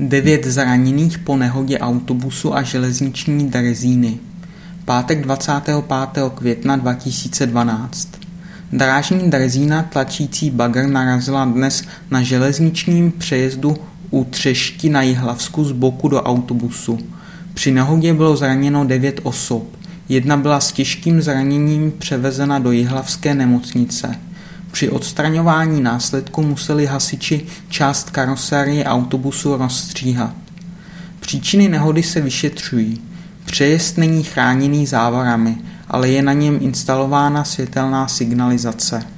Devět zraněných po nehodě autobusu a železniční drezíny. Pátek 25. května 2012. Drážní drezína tlačící bagr narazila dnes na železničním přejezdu u Třešti na Jihlavsku z boku do autobusu. Při nehodě bylo zraněno devět osob. Jedna byla s těžkým zraněním převezena do Jihlavské nemocnice. Při odstraňování následku museli hasiči část karosérie autobusu rozstříhat. Příčiny nehody se vyšetřují. Přejezd není chráněný závorami, ale je na něm instalována světelná signalizace.